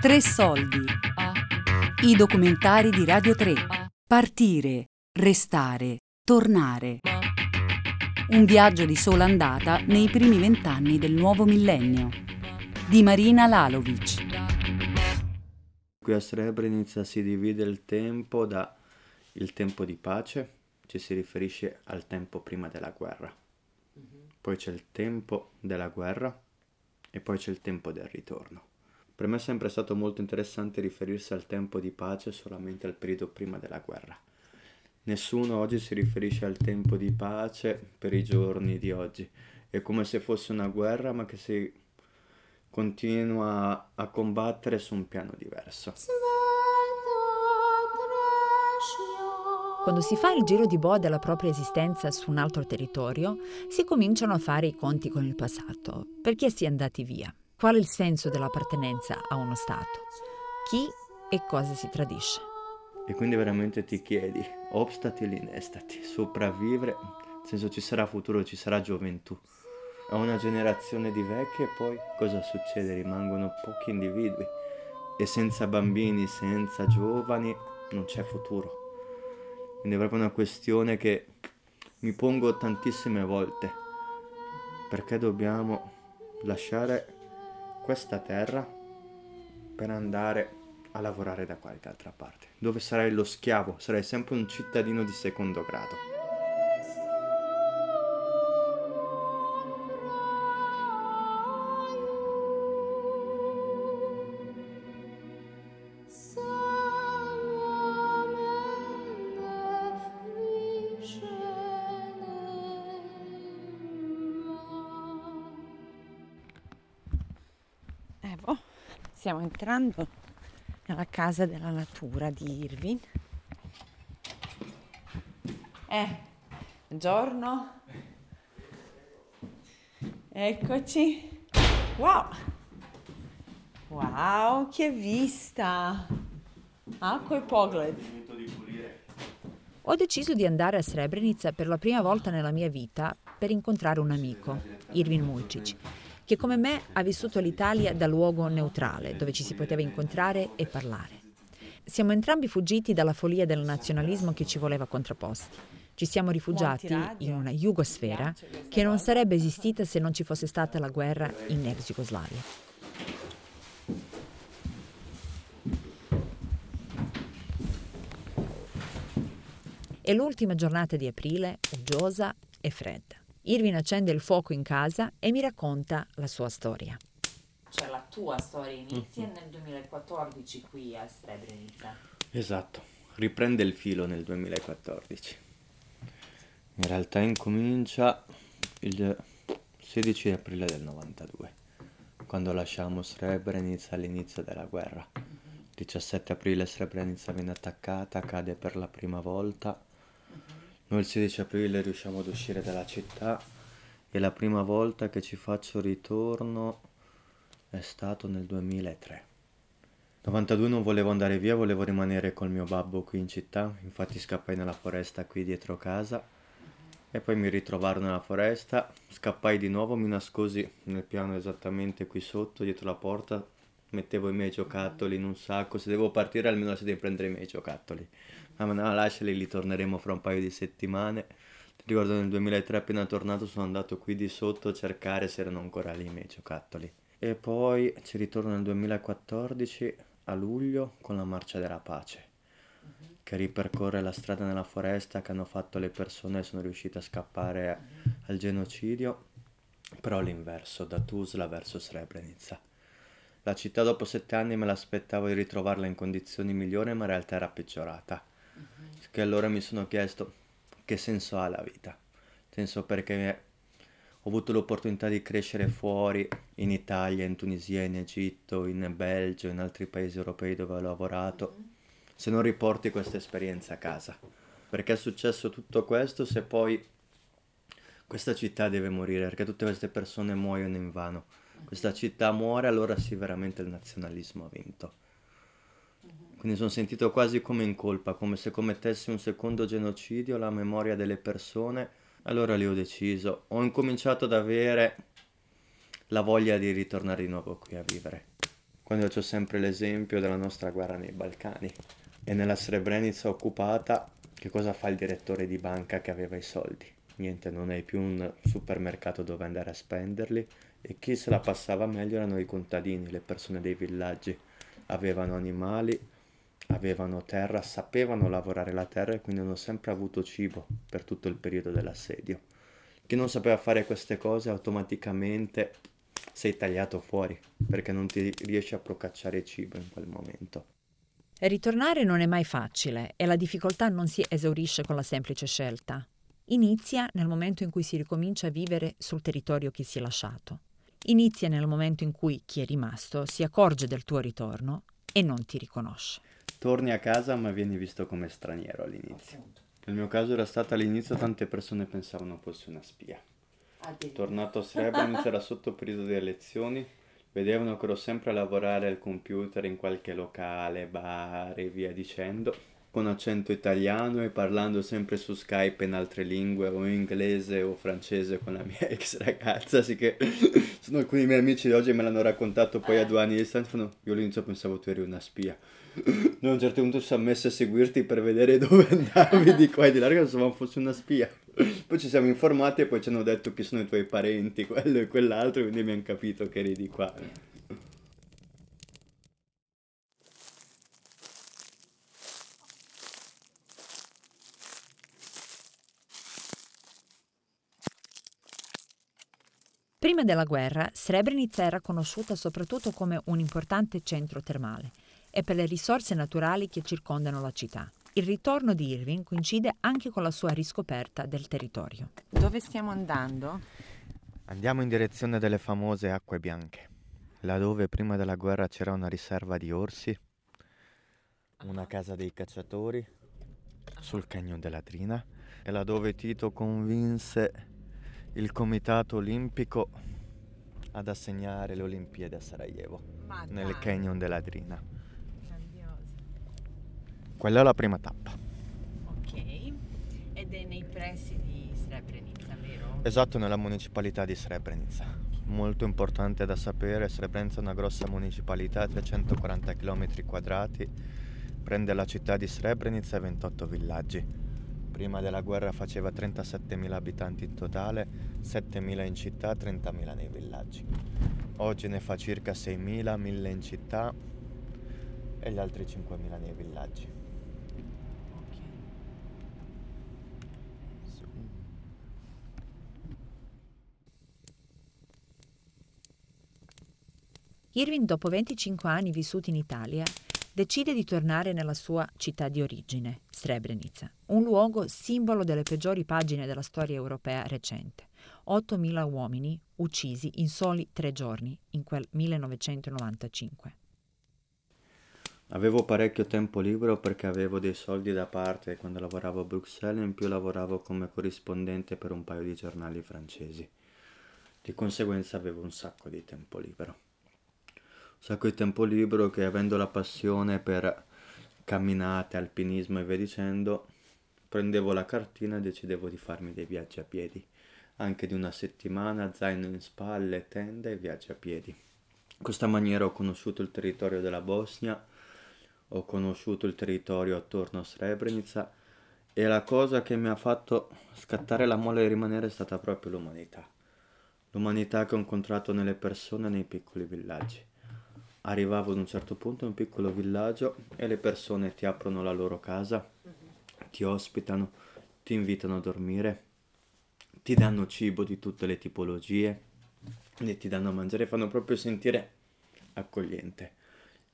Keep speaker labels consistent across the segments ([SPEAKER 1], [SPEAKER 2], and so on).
[SPEAKER 1] Tre soldi. I documentari di Radio 3. Partire, restare, tornare. Un viaggio di sola andata nei primi vent'anni del nuovo millennio. Di Marina Lalovic.
[SPEAKER 2] Qui a Srebrenica si divide il tempo da il tempo di pace, ci si riferisce al tempo prima della guerra. Poi c'è il tempo della guerra e poi c'è il tempo del ritorno. Per me è sempre stato molto interessante riferirsi al tempo di pace solamente al periodo prima della guerra. Nessuno oggi si riferisce al tempo di pace per i giorni di oggi. È come se fosse una guerra ma che si continua a combattere su un piano diverso.
[SPEAKER 3] Quando si fa il giro di boa della propria esistenza su un altro territorio, si cominciano a fare i conti con il passato. Perché si è andati via? Qual è il senso dell'appartenenza a uno Stato? Chi e cosa si tradisce?
[SPEAKER 2] E quindi veramente ti chiedi, obstati l'inestati, sopravvivere, nel senso ci sarà futuro, ci sarà gioventù. A una generazione di vecchi e poi cosa succede? Rimangono pochi individui e senza bambini, senza giovani non c'è futuro. Quindi è proprio una questione che mi pongo tantissime volte. Perché dobbiamo lasciare questa terra per andare a lavorare da qualche altra parte? Dove sarai lo schiavo? Sarai sempre un cittadino di secondo grado.
[SPEAKER 4] Entrando nella casa della natura di Irving. Eh, buongiorno. Eccoci. Wow. Wow, che vista. Acqua e pogled.
[SPEAKER 3] Ho deciso di andare a Srebrenica per la prima volta nella mia vita per incontrare un amico, Irvin Mulcic, che come me ha vissuto l'Italia da luogo neutrale, dove ci si poteva incontrare e parlare. Siamo entrambi fuggiti dalla follia del nazionalismo che ci voleva contrapposti. Ci siamo rifugiati in una Jugosfera che non sarebbe esistita se non ci fosse stata la guerra in ex Jugoslavia. È l'ultima giornata di aprile, uggiosa e fredda. Irvin accende il fuoco in casa e mi racconta la sua storia.
[SPEAKER 4] Cioè la tua storia inizia nel 2014 qui a Srebrenica.
[SPEAKER 2] Esatto, riprende il filo nel 2014. In realtà incomincia il 16 aprile del 92, quando lasciamo Srebrenica all'inizio della guerra. 17 aprile Srebrenica viene attaccata, cade per la prima volta. Noi il 16 aprile riusciamo ad uscire dalla città. E la prima volta che ci faccio ritorno. È stato nel 2003. 92 non volevo andare via, volevo rimanere col mio babbo qui in città, infatti scappai nella foresta qui dietro casa. E poi mi ritrovarono nella foresta, scappai di nuovo, mi nascosi nel piano esattamente qui sotto, dietro la porta, mettevo i miei giocattoli in un sacco, se devo partire almeno se devo prendere i miei giocattoli. Ah, ma no, lasciali, li torneremo fra un paio di settimane. Ti ricordo nel 2003 appena tornato sono andato qui di sotto a cercare se erano ancora lì i miei giocattoli. E poi ci ritorno nel 2014 a luglio con la Marcia della Pace, che ripercorre la strada nella foresta che hanno fatto le persone e sono riuscite a scappare al genocidio, però all'inverso, da Tuzla verso Srebrenica. La città dopo sette anni me l'aspettavo di ritrovarla in condizioni migliori, ma in realtà era peggiorata. Che allora mi sono chiesto che senso ha la vita. Senso perché ho avuto l'opportunità di crescere fuori, in Italia, in Tunisia, in Egitto, in Belgio, in altri paesi europei dove ho lavorato, se non riporti questa esperienza a casa. Perché è successo tutto questo se poi questa città deve morire, perché tutte queste persone muoiono in vano. Questa città muore, allora sì, veramente il nazionalismo ha vinto. Quindi sono sentito quasi come in colpa, come se commettessi un secondo genocidio alla memoria delle persone. Allora lì ho deciso, ho incominciato ad avere la voglia di ritornare di nuovo qui a vivere. quando c'ho sempre l'esempio della nostra guerra nei Balcani e nella Srebrenica occupata che cosa fa il direttore di banca che aveva i soldi? Niente, non hai più un supermercato dove andare a spenderli e chi se la passava meglio erano i contadini, le persone dei villaggi. Avevano animali, avevano terra, sapevano lavorare la terra e quindi hanno sempre avuto cibo per tutto il periodo dell'assedio. Chi non sapeva fare queste cose automaticamente sei tagliato fuori perché non ti riesci a procacciare cibo in quel momento.
[SPEAKER 3] Ritornare non è mai facile e la difficoltà non si esaurisce con la semplice scelta. Inizia nel momento in cui si ricomincia a vivere sul territorio che si è lasciato. Inizia nel momento in cui chi è rimasto si accorge del tuo ritorno e non ti riconosce.
[SPEAKER 2] Torni a casa ma vieni visto come straniero all'inizio. Nel mio caso era stata all'inizio tante persone pensavano fosse una spia. Tornato a Srebrenica era sotto periodo di elezioni vedevano che ero sempre a lavorare al computer in qualche locale, bar e via dicendo, con accento italiano e parlando sempre su Skype in altre lingue o inglese o francese con la mia ex ragazza, Así che sono alcuni miei amici di oggi me l'hanno raccontato poi a due anni di distanza, io all'inizio pensavo tu eri una spia. a un certo punto si sono messi a seguirti per vedere dove andavi di qua e di là, pensavamo fosse una spia. Poi ci siamo informati e poi ci hanno detto chi sono i tuoi parenti, quello e quell'altro, quindi abbiamo capito che eri di qua.
[SPEAKER 3] Prima della guerra, Srebrenica era conosciuta soprattutto come un importante centro termale e per le risorse naturali che circondano la città. Il ritorno di Irving coincide anche con la sua riscoperta del territorio.
[SPEAKER 4] Dove stiamo andando?
[SPEAKER 2] Andiamo in direzione delle famose acque bianche, laddove prima della guerra c'era una riserva di orsi, una casa dei cacciatori sul Canyon della Trina e laddove Tito convinse il Comitato Olimpico ad assegnare le Olimpiadi a Sarajevo, nel Canyon della Trina. Quella è la prima tappa.
[SPEAKER 4] Ok, ed è nei pressi di Srebrenica, vero?
[SPEAKER 2] Esatto, nella municipalità di Srebrenica. Molto importante da sapere, Srebrenica è una grossa municipalità, 340 km quadrati, prende la città di Srebrenica e 28 villaggi. Prima della guerra faceva 37.000 abitanti in totale, 7.000 in città, 30.000 nei villaggi. Oggi ne fa circa 6.000, 1.000 in città e gli altri 5.000 nei villaggi.
[SPEAKER 3] Irving, dopo 25 anni vissuti in Italia, decide di tornare nella sua città di origine, Srebrenica, un luogo simbolo delle peggiori pagine della storia europea recente. 8.000 uomini uccisi in soli tre giorni, in quel 1995.
[SPEAKER 2] Avevo parecchio tempo libero perché avevo dei soldi da parte quando lavoravo a Bruxelles e in più lavoravo come corrispondente per un paio di giornali francesi. Di conseguenza avevo un sacco di tempo libero sacco di tempo libero che avendo la passione per camminate, alpinismo e via dicendo, prendevo la cartina e decidevo di farmi dei viaggi a piedi, anche di una settimana, zaino in spalle, tende e viaggi a piedi. In questa maniera ho conosciuto il territorio della Bosnia, ho conosciuto il territorio attorno a Srebrenica e la cosa che mi ha fatto scattare la molla di rimanere è stata proprio l'umanità. L'umanità che ho incontrato nelle persone nei piccoli villaggi arrivavo ad un certo punto in un piccolo villaggio e le persone ti aprono la loro casa, ti ospitano, ti invitano a dormire, ti danno cibo di tutte le tipologie e ti danno a mangiare, fanno proprio sentire accogliente.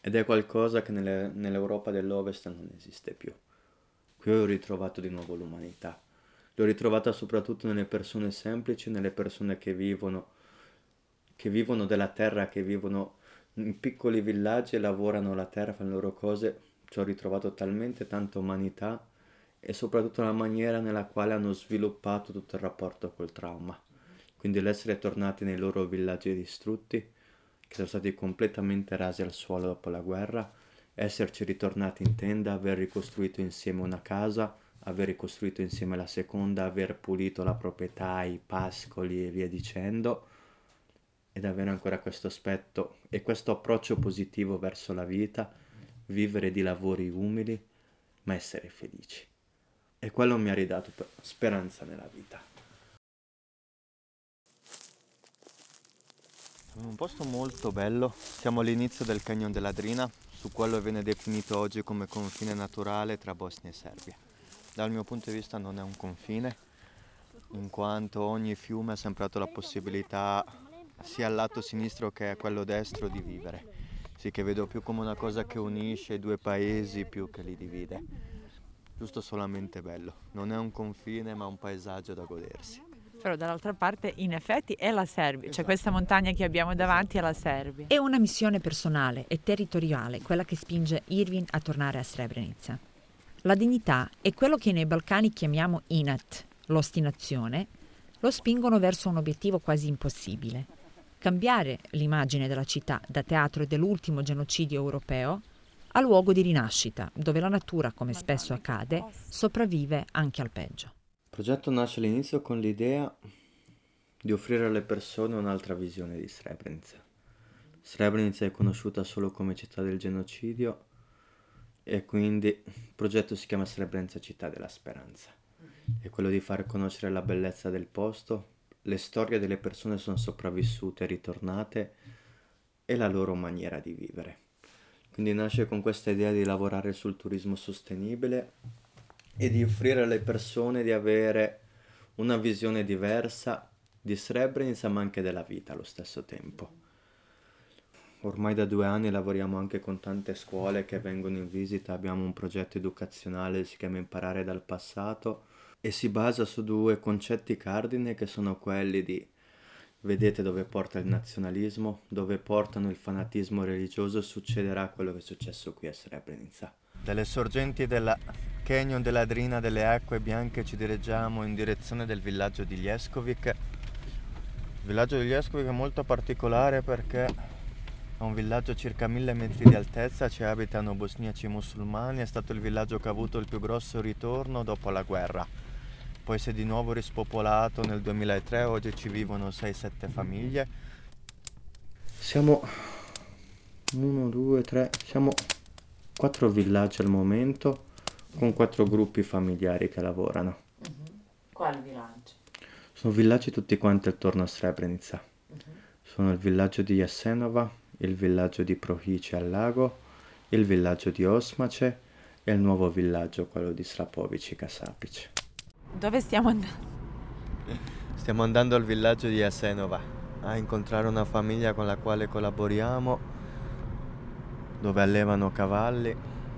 [SPEAKER 2] Ed è qualcosa che nelle, nell'Europa dell'Ovest non esiste più. Qui ho ritrovato di nuovo l'umanità. L'ho ritrovata soprattutto nelle persone semplici, nelle persone che vivono, che vivono della terra, che vivono in piccoli villaggi lavorano la terra, fanno le loro cose, ci ho ritrovato talmente tanta umanità e soprattutto la maniera nella quale hanno sviluppato tutto il rapporto col trauma. Quindi l'essere tornati nei loro villaggi distrutti, che sono stati completamente rasi al suolo dopo la guerra, esserci ritornati in tenda, aver ricostruito insieme una casa, aver ricostruito insieme la seconda, aver pulito la proprietà, i pascoli e via dicendo, ed avere ancora questo aspetto e questo approccio positivo verso la vita, vivere di lavori umili, ma essere felici. E quello mi ha ridato speranza nella vita. Siamo in un posto molto bello, siamo all'inizio del Canyon dell'Adrina, su quello viene definito oggi come confine naturale tra Bosnia e Serbia. Dal mio punto di vista non è un confine, in quanto ogni fiume ha sempre dato la possibilità sia al lato sinistro che a quello destro di vivere. Sì che vedo più come una cosa che unisce i due paesi più che li divide. Giusto solamente bello. Non è un confine ma un paesaggio da godersi
[SPEAKER 3] però dall'altra parte in effetti è la Serbia, cioè questa montagna che abbiamo davanti è la Serbia. È una missione personale e territoriale quella che spinge Irvin a tornare a Srebrenica. La dignità è quello che nei Balcani chiamiamo inat, l'ostinazione, lo spingono verso un obiettivo quasi impossibile. Cambiare l'immagine della città da teatro dell'ultimo genocidio europeo a luogo di rinascita, dove la natura, come spesso accade, sopravvive anche al peggio.
[SPEAKER 2] Il progetto nasce all'inizio con l'idea di offrire alle persone un'altra visione di Srebrenica. Srebrenica è conosciuta solo come città del genocidio e quindi il progetto si chiama Srebrenica città della speranza. È quello di far conoscere la bellezza del posto, le storie delle persone sono sopravvissute ritornate e la loro maniera di vivere. Quindi nasce con questa idea di lavorare sul turismo sostenibile e di offrire alle persone di avere una visione diversa di Srebrenica ma anche della vita allo stesso tempo. Ormai da due anni lavoriamo anche con tante scuole che vengono in visita, abbiamo un progetto educazionale che si chiama Imparare dal passato e si basa su due concetti cardine che sono quelli di vedete dove porta il nazionalismo, dove portano il fanatismo religioso, succederà quello che è successo qui a Srebrenica. Dalle sorgenti della canyon della Drina delle acque bianche ci dirigiamo in direzione del villaggio di Ljeskovic. Il villaggio di Ljeskovic è molto particolare perché è un villaggio a circa mille metri di altezza, ci abitano bosniaci musulmani, è stato il villaggio che ha avuto il più grosso ritorno dopo la guerra. Poi si è di nuovo rispopolato nel 2003, oggi ci vivono 6-7 famiglie. Siamo 1, 2, 3, siamo quattro villaggi al momento con quattro gruppi familiari che lavorano.
[SPEAKER 4] Uh-huh. Quali villaggi?
[SPEAKER 2] Sono villaggi tutti quanti attorno a Srebrenica. Uh-huh. Sono il villaggio di Jasenova, il villaggio di Prohice al lago, il villaggio di Osmace e il nuovo villaggio, quello di Slapovici Kasapic.
[SPEAKER 3] Dove stiamo andando?
[SPEAKER 2] Stiamo andando al villaggio di Jasenova a incontrare una famiglia con la quale collaboriamo dove allevano cavalli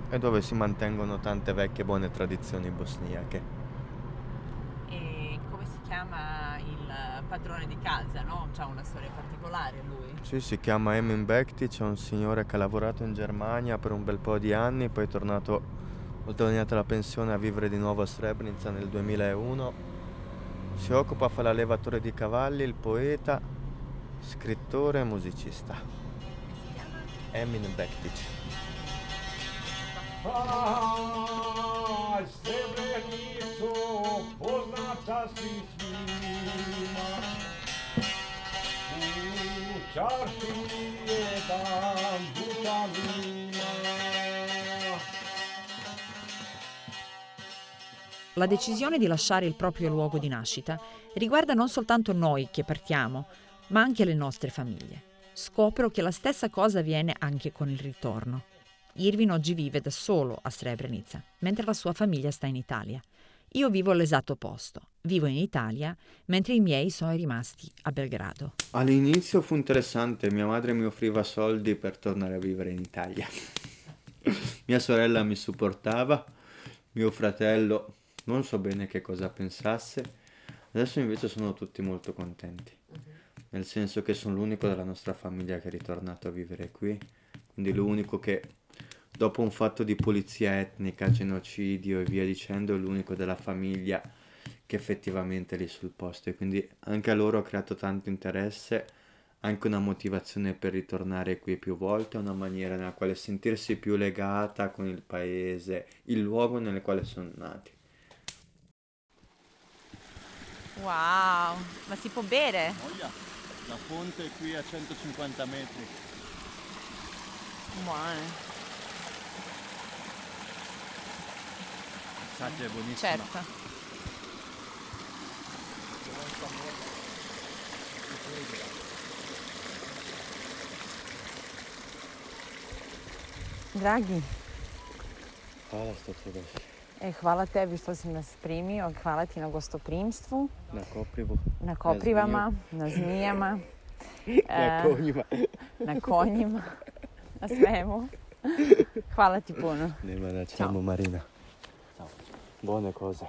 [SPEAKER 2] e dove si mantengono tante vecchie buone tradizioni bosniache.
[SPEAKER 3] E come si chiama il padrone di casa, no? C'ha una storia particolare lui?
[SPEAKER 2] Sì, si chiama Emin Bektic, è un signore che ha lavorato in Germania per un bel po' di anni, poi è tornato, oltre guadagnato la pensione, a vivere di nuovo a Srebrenica nel 2001. Si occupa, fa l'allevatore di cavalli, il poeta, scrittore e musicista. Emin Bektic.
[SPEAKER 5] Aj, Srebrenicu, poznata si svima. U čarši je tam duša
[SPEAKER 3] La decisione di lasciare il proprio luogo di nascita riguarda non soltanto noi che partiamo, ma anche le nostre famiglie scopro che la stessa cosa avviene anche con il ritorno. Irvin oggi vive da solo a Srebrenica, mentre la sua famiglia sta in Italia. Io vivo all'esatto opposto. Vivo in Italia, mentre i miei sono rimasti a Belgrado.
[SPEAKER 2] All'inizio fu interessante, mia madre mi offriva soldi per tornare a vivere in Italia. mia sorella mi supportava, mio fratello non so bene che cosa pensasse. Adesso invece sono tutti molto contenti nel senso che sono l'unico della nostra famiglia che è ritornato a vivere qui, quindi l'unico che dopo un fatto di pulizia etnica, genocidio e via dicendo, è l'unico della famiglia che effettivamente è lì sul posto e quindi anche a loro ha creato tanto interesse, anche una motivazione per ritornare qui più volte, una maniera nella quale sentirsi più legata con il paese, il luogo nel quale sono nati.
[SPEAKER 3] Wow, ma si può bere?
[SPEAKER 2] Yeah. La fonte è qui a 150 metri.
[SPEAKER 4] Buone.
[SPEAKER 2] Assaggia è buonissima.
[SPEAKER 4] Certo.
[SPEAKER 2] Hvala što ste došli.
[SPEAKER 4] E, hvala tebi što si nas primio, hvala ti na gostoprimstvu,
[SPEAKER 2] Na Koprivu.
[SPEAKER 4] na koprivama, na zmijama,
[SPEAKER 2] Na
[SPEAKER 4] e,
[SPEAKER 2] konjima.
[SPEAKER 4] na konjima, na svemu. Hvala ti puno.
[SPEAKER 2] Nema da ciao Marina. Ciao. Buone cose.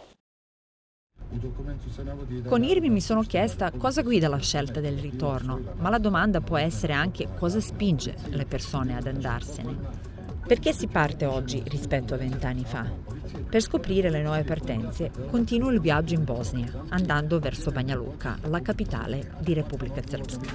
[SPEAKER 3] Con Irvi mi sono chiesta cosa guida la scelta del ritorno, ma la domanda può essere anche cosa spinge le persone ad andarsene. Perché si parte oggi rispetto a vent'anni fa? Per scoprire le nuove partenze continuo il viaggio in Bosnia, andando verso Banja Luka, la capitale di Repubblica Srpska.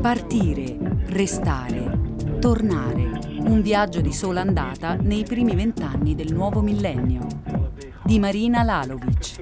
[SPEAKER 1] Partire, restare, tornare. Un viaggio di sola andata nei primi vent'anni del nuovo millennio. Di Marina Lalovic.